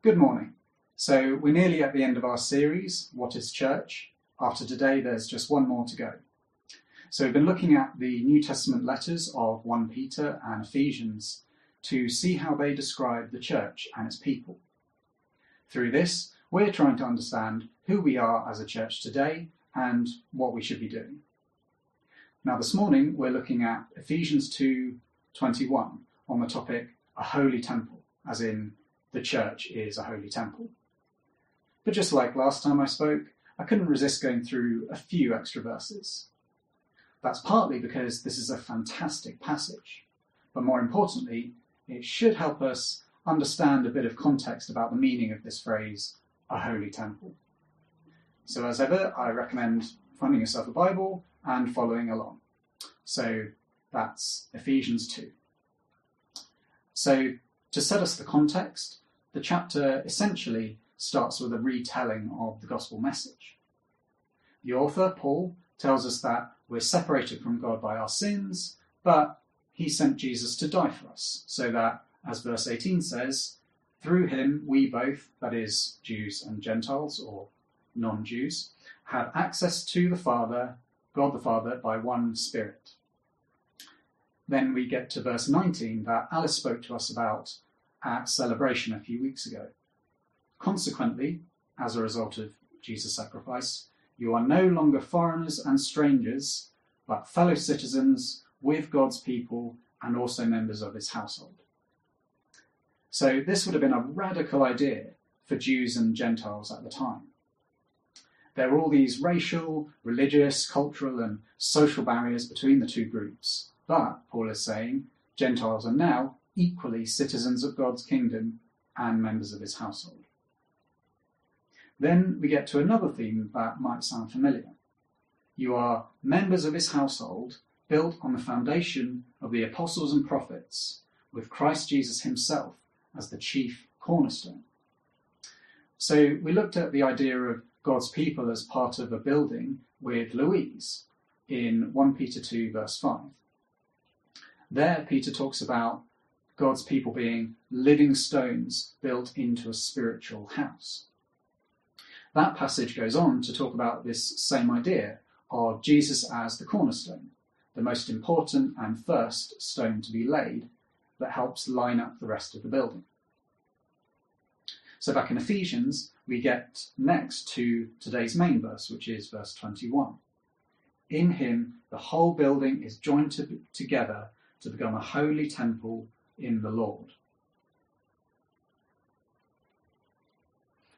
Good morning. So, we're nearly at the end of our series, What is Church? After today, there's just one more to go. So, we've been looking at the New Testament letters of 1 Peter and Ephesians to see how they describe the church and its people. Through this, we're trying to understand who we are as a church today and what we should be doing. Now, this morning, we're looking at Ephesians 2:21 on the topic a holy temple, as in the church is a holy temple. But just like last time I spoke, I couldn't resist going through a few extra verses. That's partly because this is a fantastic passage, but more importantly, it should help us understand a bit of context about the meaning of this phrase, a holy temple. So, as ever, I recommend finding yourself a Bible and following along. So, that's Ephesians 2. So, to set us the context, the chapter essentially starts with a retelling of the gospel message. The author, Paul, tells us that we're separated from God by our sins, but he sent Jesus to die for us, so that, as verse 18 says, through him we both, that is, Jews and Gentiles or non Jews, have access to the Father, God the Father, by one Spirit. Then we get to verse 19 that Alice spoke to us about at celebration a few weeks ago. Consequently, as a result of Jesus' sacrifice, you are no longer foreigners and strangers, but fellow citizens with God's people and also members of his household. So, this would have been a radical idea for Jews and Gentiles at the time. There were all these racial, religious, cultural, and social barriers between the two groups. But, Paul is saying, Gentiles are now equally citizens of God's kingdom and members of his household. Then we get to another theme that might sound familiar. You are members of his household, built on the foundation of the apostles and prophets, with Christ Jesus himself as the chief cornerstone. So we looked at the idea of God's people as part of a building with Louise in 1 Peter 2, verse 5. There, Peter talks about God's people being living stones built into a spiritual house. That passage goes on to talk about this same idea of Jesus as the cornerstone, the most important and first stone to be laid that helps line up the rest of the building. So, back in Ephesians, we get next to today's main verse, which is verse 21. In him, the whole building is joined to, together to become a holy temple in the Lord.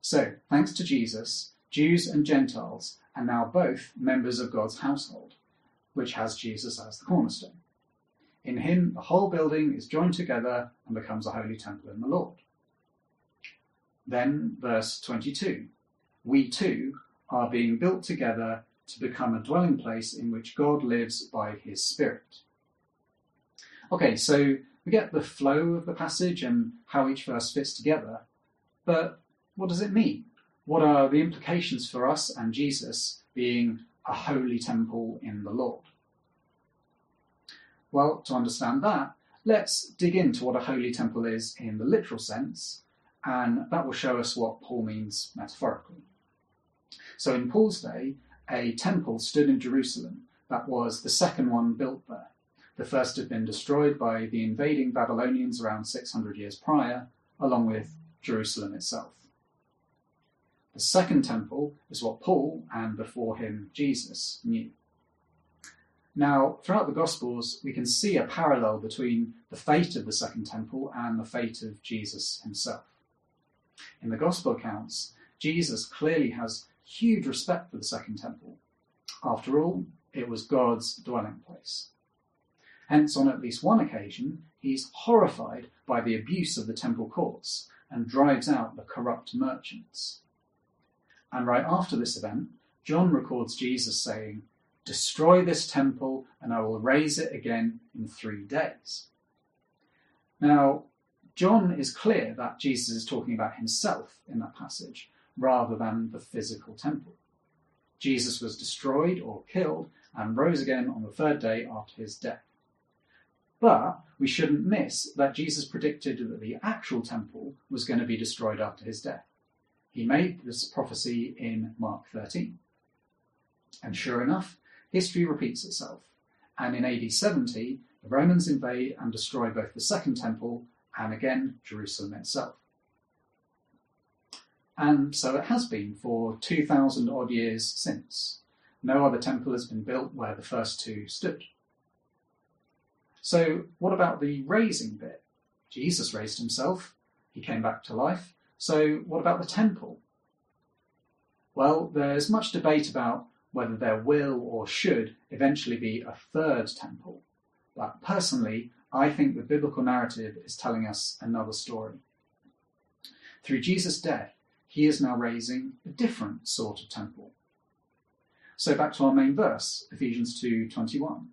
So, thanks to Jesus, Jews and Gentiles are now both members of God's household, which has Jesus as the cornerstone. In him, the whole building is joined together and becomes a holy temple in the Lord. Then, verse 22 We too are being built together to become a dwelling place in which God lives by his Spirit. Okay, so we get the flow of the passage and how each verse fits together, but what does it mean? What are the implications for us and Jesus being a holy temple in the Lord? Well, to understand that, let's dig into what a holy temple is in the literal sense, and that will show us what Paul means metaphorically. So, in Paul's day, a temple stood in Jerusalem that was the second one built there. The first had been destroyed by the invading Babylonians around 600 years prior, along with Jerusalem itself. The second temple is what Paul, and before him Jesus, knew. Now, throughout the Gospels, we can see a parallel between the fate of the Second Temple and the fate of Jesus himself. In the Gospel accounts, Jesus clearly has huge respect for the Second Temple. After all, it was God's dwelling place. Hence, on at least one occasion, he's horrified by the abuse of the temple courts and drives out the corrupt merchants. And right after this event, John records Jesus saying, Destroy this temple, and I will raise it again in three days. Now, John is clear that Jesus is talking about himself in that passage rather than the physical temple. Jesus was destroyed or killed and rose again on the third day after his death. But we shouldn't miss that Jesus predicted that the actual temple was going to be destroyed after his death. He made this prophecy in Mark 13. And sure enough, history repeats itself. And in AD 70, the Romans invade and destroy both the Second Temple and again Jerusalem itself. And so it has been for 2,000 odd years since. No other temple has been built where the first two stood. So, what about the raising bit? Jesus raised himself, he came back to life. So, what about the temple? Well, there's much debate about whether there will or should eventually be a third temple. But personally, I think the biblical narrative is telling us another story. Through Jesus' death, he is now raising a different sort of temple. So back to our main verse, Ephesians 2:21.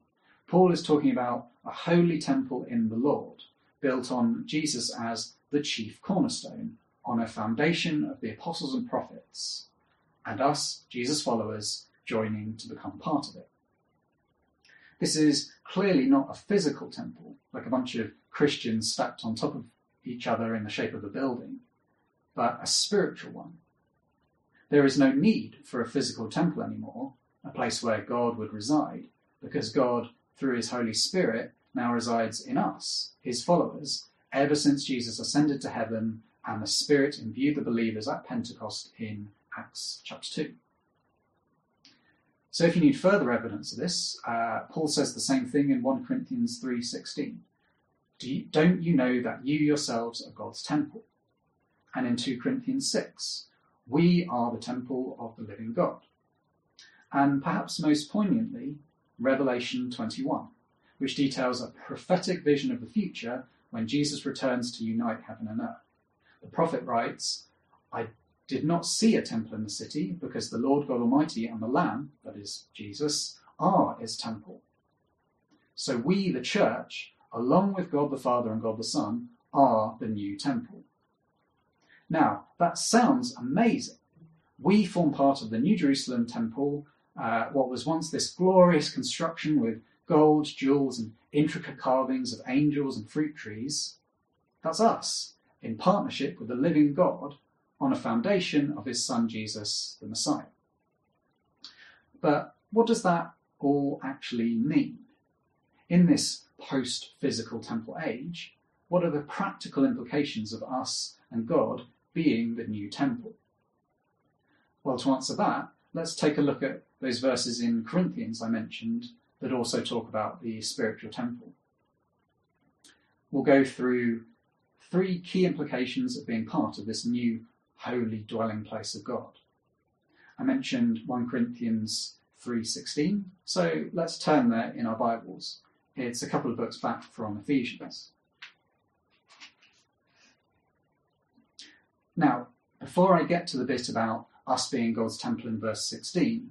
Paul is talking about a holy temple in the Lord, built on Jesus as the chief cornerstone, on a foundation of the apostles and prophets, and us, Jesus followers, joining to become part of it. This is clearly not a physical temple, like a bunch of Christians stacked on top of each other in the shape of a building, but a spiritual one. There is no need for a physical temple anymore, a place where God would reside, because God through his Holy Spirit, now resides in us, his followers, ever since Jesus ascended to heaven and the Spirit imbued the believers at Pentecost in Acts chapter 2. So if you need further evidence of this, uh, Paul says the same thing in 1 Corinthians 3.16. Do don't you know that you yourselves are God's temple? And in 2 Corinthians 6, we are the temple of the living God. And perhaps most poignantly, Revelation 21, which details a prophetic vision of the future when Jesus returns to unite heaven and earth. The prophet writes, I did not see a temple in the city because the Lord God Almighty and the Lamb, that is Jesus, are its temple. So we, the church, along with God the Father and God the Son, are the new temple. Now, that sounds amazing. We form part of the New Jerusalem temple uh, what was once this glorious construction with gold, jewels, and intricate carvings of angels and fruit trees. That's us, in partnership with the living God, on a foundation of his Son Jesus, the Messiah. But what does that all actually mean? In this post physical temple age, what are the practical implications of us and God being the new temple? Well, to answer that, let's take a look at those verses in Corinthians I mentioned that also talk about the spiritual temple. We'll go through three key implications of being part of this new holy dwelling place of God. I mentioned 1 Corinthians 3:16, so let's turn there in our Bibles. It's a couple of books back from Ephesians. Now, before I get to the bit about us being God's temple in verse 16.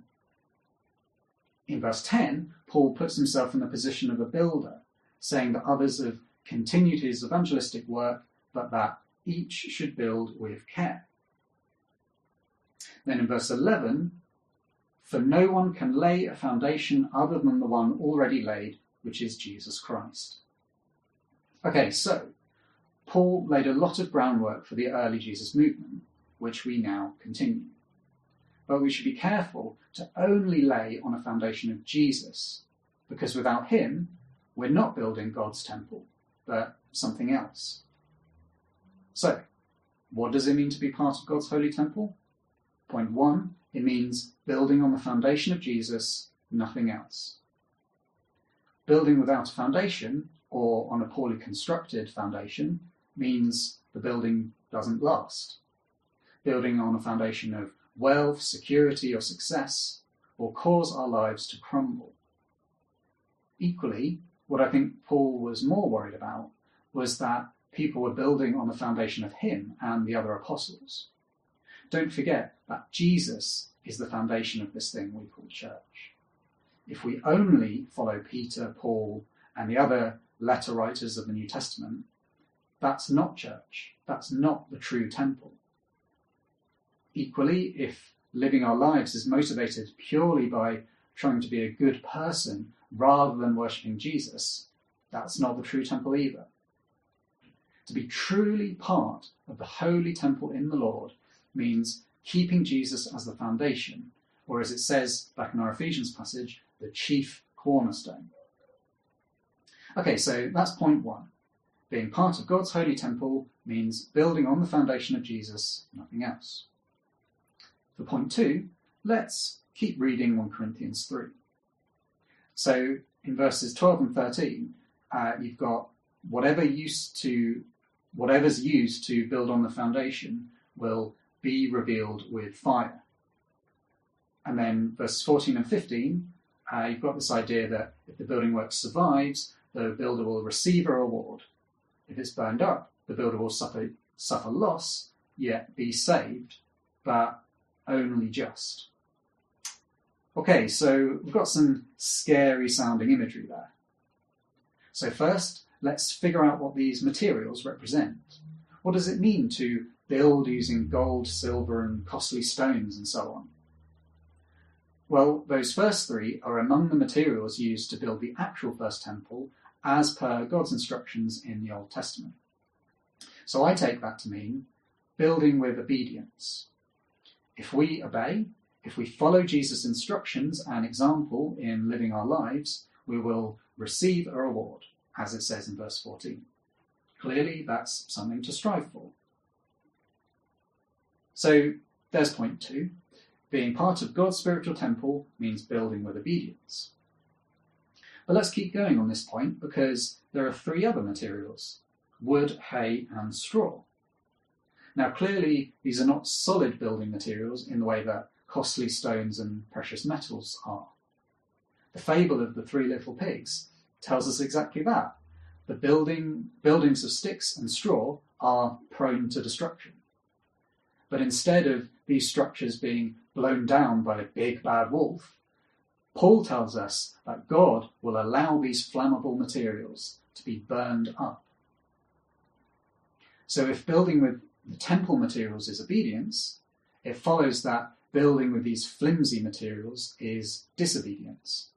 In verse 10, Paul puts himself in the position of a builder, saying that others have continued his evangelistic work, but that each should build with care. Then in verse 11, for no one can lay a foundation other than the one already laid, which is Jesus Christ. Okay, so Paul laid a lot of groundwork for the early Jesus movement, which we now continue but we should be careful to only lay on a foundation of Jesus, because without him, we're not building God's temple, but something else. So, what does it mean to be part of God's holy temple? Point one, it means building on the foundation of Jesus, nothing else. Building without a foundation, or on a poorly constructed foundation, means the building doesn't last. Building on a foundation of wealth, security, or success will cause our lives to crumble. Equally, what I think Paul was more worried about was that people were building on the foundation of him and the other apostles. Don't forget that Jesus is the foundation of this thing we call church. If we only follow Peter, Paul, and the other letter writers of the New Testament, that's not church. That's not the true temple. Equally, if living our lives is motivated purely by trying to be a good person rather than worshipping Jesus, That's not the true temple either. To be truly part of the holy temple in the Lord means keeping Jesus as the foundation, or as it says back in our Ephesians passage, the chief cornerstone. Okay, so that's point one. Being part of God's holy temple means building on the foundation of Jesus, nothing else. For point two, let's keep reading 1 Corinthians 3. So in verses 12 and 13, uh, you've got whatever used to whatever's used to build on the foundation will be revealed with fire. And then verses 14 and 15, uh, you've got this idea that if the building work survives, the builder will receive a reward. If it's burned up, the builder will suffer, suffer loss, yet be saved, but only just. Okay, so we've got some scary sounding imagery there. So, first, let's figure out what these materials represent. What does it mean to build using gold, silver, and costly stones and so on? Well, those first three are among the materials used to build the actual first temple as per God's instructions in the Old Testament. So I take that to mean building with obedience. If we obey, if we follow Jesus' instructions and example in living our lives, we will receive a reward, as it says in verse 14. Clearly, that's something to strive for. So there's point two. Being part of God's spiritual temple means building with obedience. But let's keep going on this point because there are three other materials wood, hay, and straw. Now, clearly, these are not solid building materials in the way that costly stones and precious metals are. The fable of the three little pigs tells us exactly that. The building, buildings of sticks and straw are prone to destruction. But instead of these structures being blown down by a big bad wolf, Paul tells us that God will allow these flammable materials to be burned up. So, if building with temple materials is obedience, it follows that building with these flimsy materials is disobedience.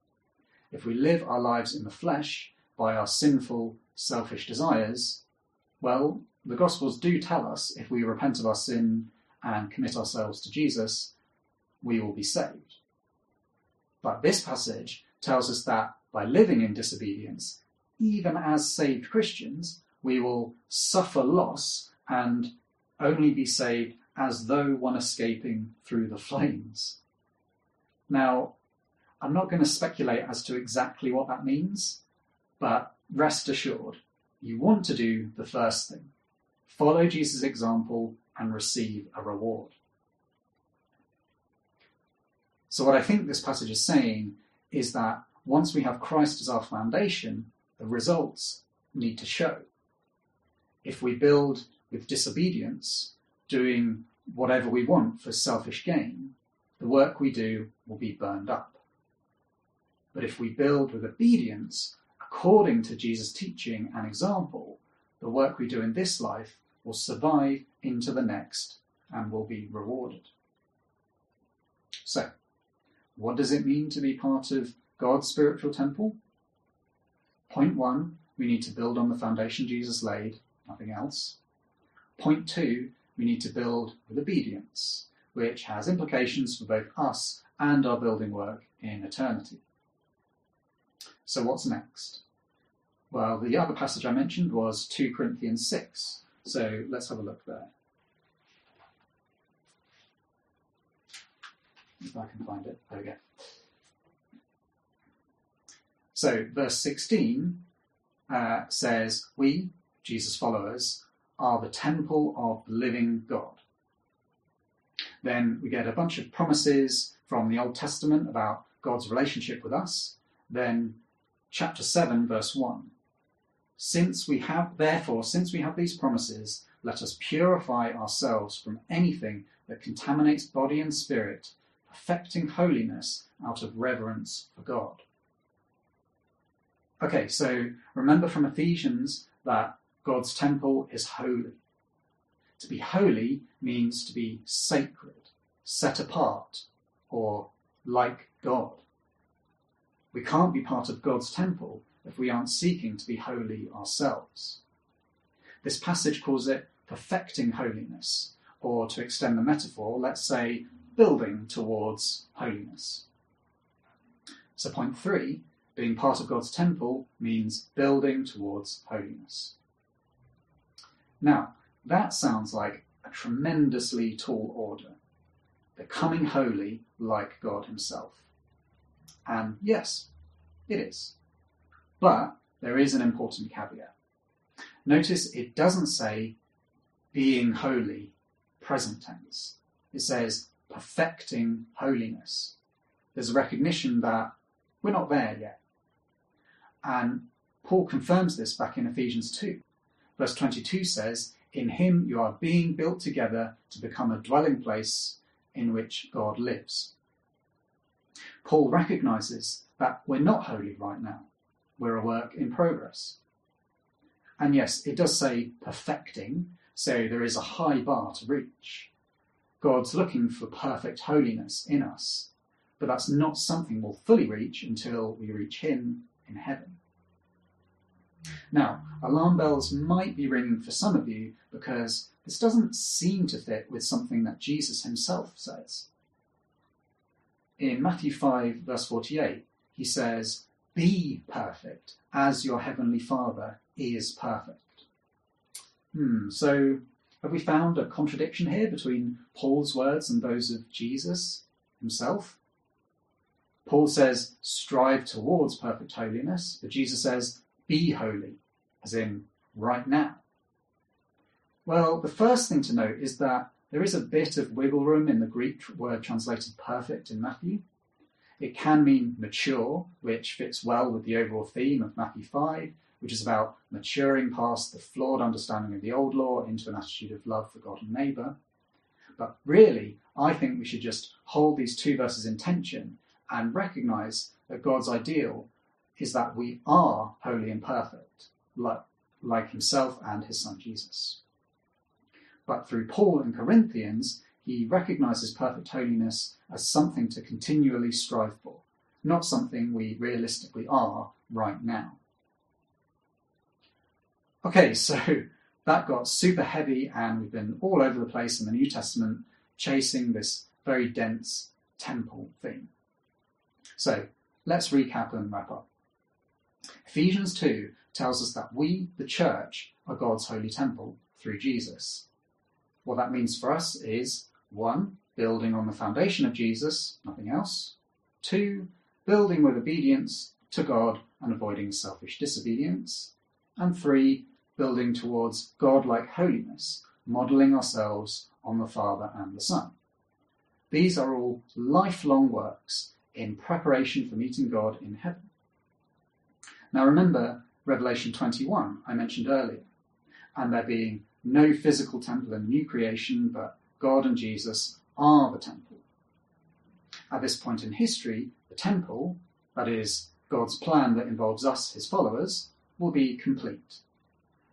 If we live our lives in the flesh by our sinful, selfish desires, well, the Gospels do tell us if we repent of our sin and commit ourselves to Jesus, we will be saved. But this passage tells us that by living in disobedience, even as saved Christians, we will suffer loss and only be saved as though one escaping through the flames. Now, I'm not going to speculate as to exactly what that means, but rest assured, you want to do the first thing follow Jesus' example and receive a reward. So, what I think this passage is saying is that once we have Christ as our foundation, the results need to show. If we build with disobedience, doing whatever we want for selfish gain, the work we do will be burned up. But if we build with obedience, according to Jesus' teaching and example, the work we do in this life will survive into the next and will be rewarded. So, what does it mean to be part of God's spiritual temple? Point one, we need to build on the foundation Jesus laid, nothing else. Point two, we need to build with obedience, which has implications for both us and our building work in eternity. So, what's next? Well, the other passage I mentioned was 2 Corinthians 6. So, let's have a look there. if I can find it. There we go. So, verse 16 uh, says, We, Jesus' followers, are the temple of the living God. Then we get a bunch of promises from the Old Testament about God's relationship with us. Then, chapter 7, verse 1. Since we have, therefore, since we have these promises, let us purify ourselves from anything that contaminates body and spirit perfecting holiness out of reverence for God. Okay, so remember from Ephesians that God's temple is holy. To be holy means to be sacred, set apart, or like God. We can't be part of God's temple if we aren't seeking to be holy ourselves. This passage calls it perfecting holiness, or to extend the metaphor, let's say building towards holiness. So, point three, being part of God's temple means building towards holiness. Now, that sounds like a tremendously tall order, becoming holy like God Himself. And yes, it is. But there is an important caveat. Notice it doesn't say being holy, present tense. It says perfecting holiness. There's a recognition that we're not there yet. And Paul confirms this back in Ephesians 2. Verse 22 says, In him you are being built together to become a dwelling place in which God lives. Paul recognizes that we're not holy right now. We're a work in progress. And yes, it does say perfecting, so there is a high bar to reach. God's looking for perfect holiness in us, but that's not something we'll fully reach until we reach Him in heaven. Now, alarm bells might be ringing for some of you because this doesn't seem to fit with something that Jesus himself says. In Matthew 5, verse 48, he says, Be perfect as your heavenly Father is perfect. Hmm, so have we found a contradiction here between Paul's words and those of Jesus himself? Paul says, strive towards perfect holiness, but Jesus says, be holy, as in right now. Well, the first thing to note is that there is a bit of wiggle room in the Greek word translated perfect in Matthew. It can mean mature, which fits well with the overall theme of Matthew 5, which is about maturing past the flawed understanding of the old law into an attitude of love for God and neighbour. But really, I think we should just hold these two verses in tension and recognize that God's ideal is that we are holy and perfect, like, like himself and his son Jesus. But through Paul and Corinthians, he recognizes perfect holiness as something to continually strive for, not something we realistically are right now. Okay, so that got super heavy, and we've been all over the place in the New Testament chasing this very dense temple theme. So let's recap and wrap up. Ephesians 2 tells us that we, the church, are God's holy temple through Jesus. What that means for us is 1. Building on the foundation of Jesus, nothing else. 2. Building with obedience to God and avoiding selfish disobedience. And 3. Building towards God-like holiness, modelling ourselves on the Father and the Son. These are all lifelong works in preparation for meeting God in heaven. Now remember Revelation 21 I mentioned earlier, and there being no physical temple the new creation, but God and Jesus are the temple. At this point in history, the temple, that is, God's plan that involves us, his followers, will be complete.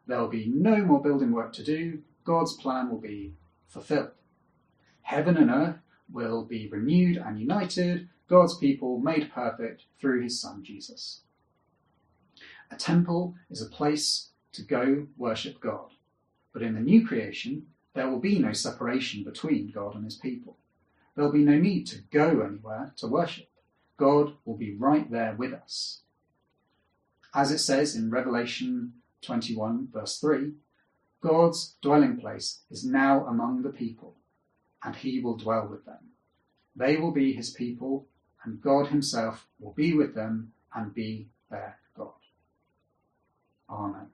There will be no more building work to do, God's plan will be fulfilled. Heaven and earth will be renewed and united, God's people made perfect through his Son Jesus. A temple is a place to go worship God. But in the new creation, there will be no separation between God and his people. There will be no need to go anywhere to worship. God will be right there with us. As it says in Revelation 21, verse 3, God's dwelling place is now among the people, and he will dwell with them. They will be his people, and God himself will be with them and be their. Amen.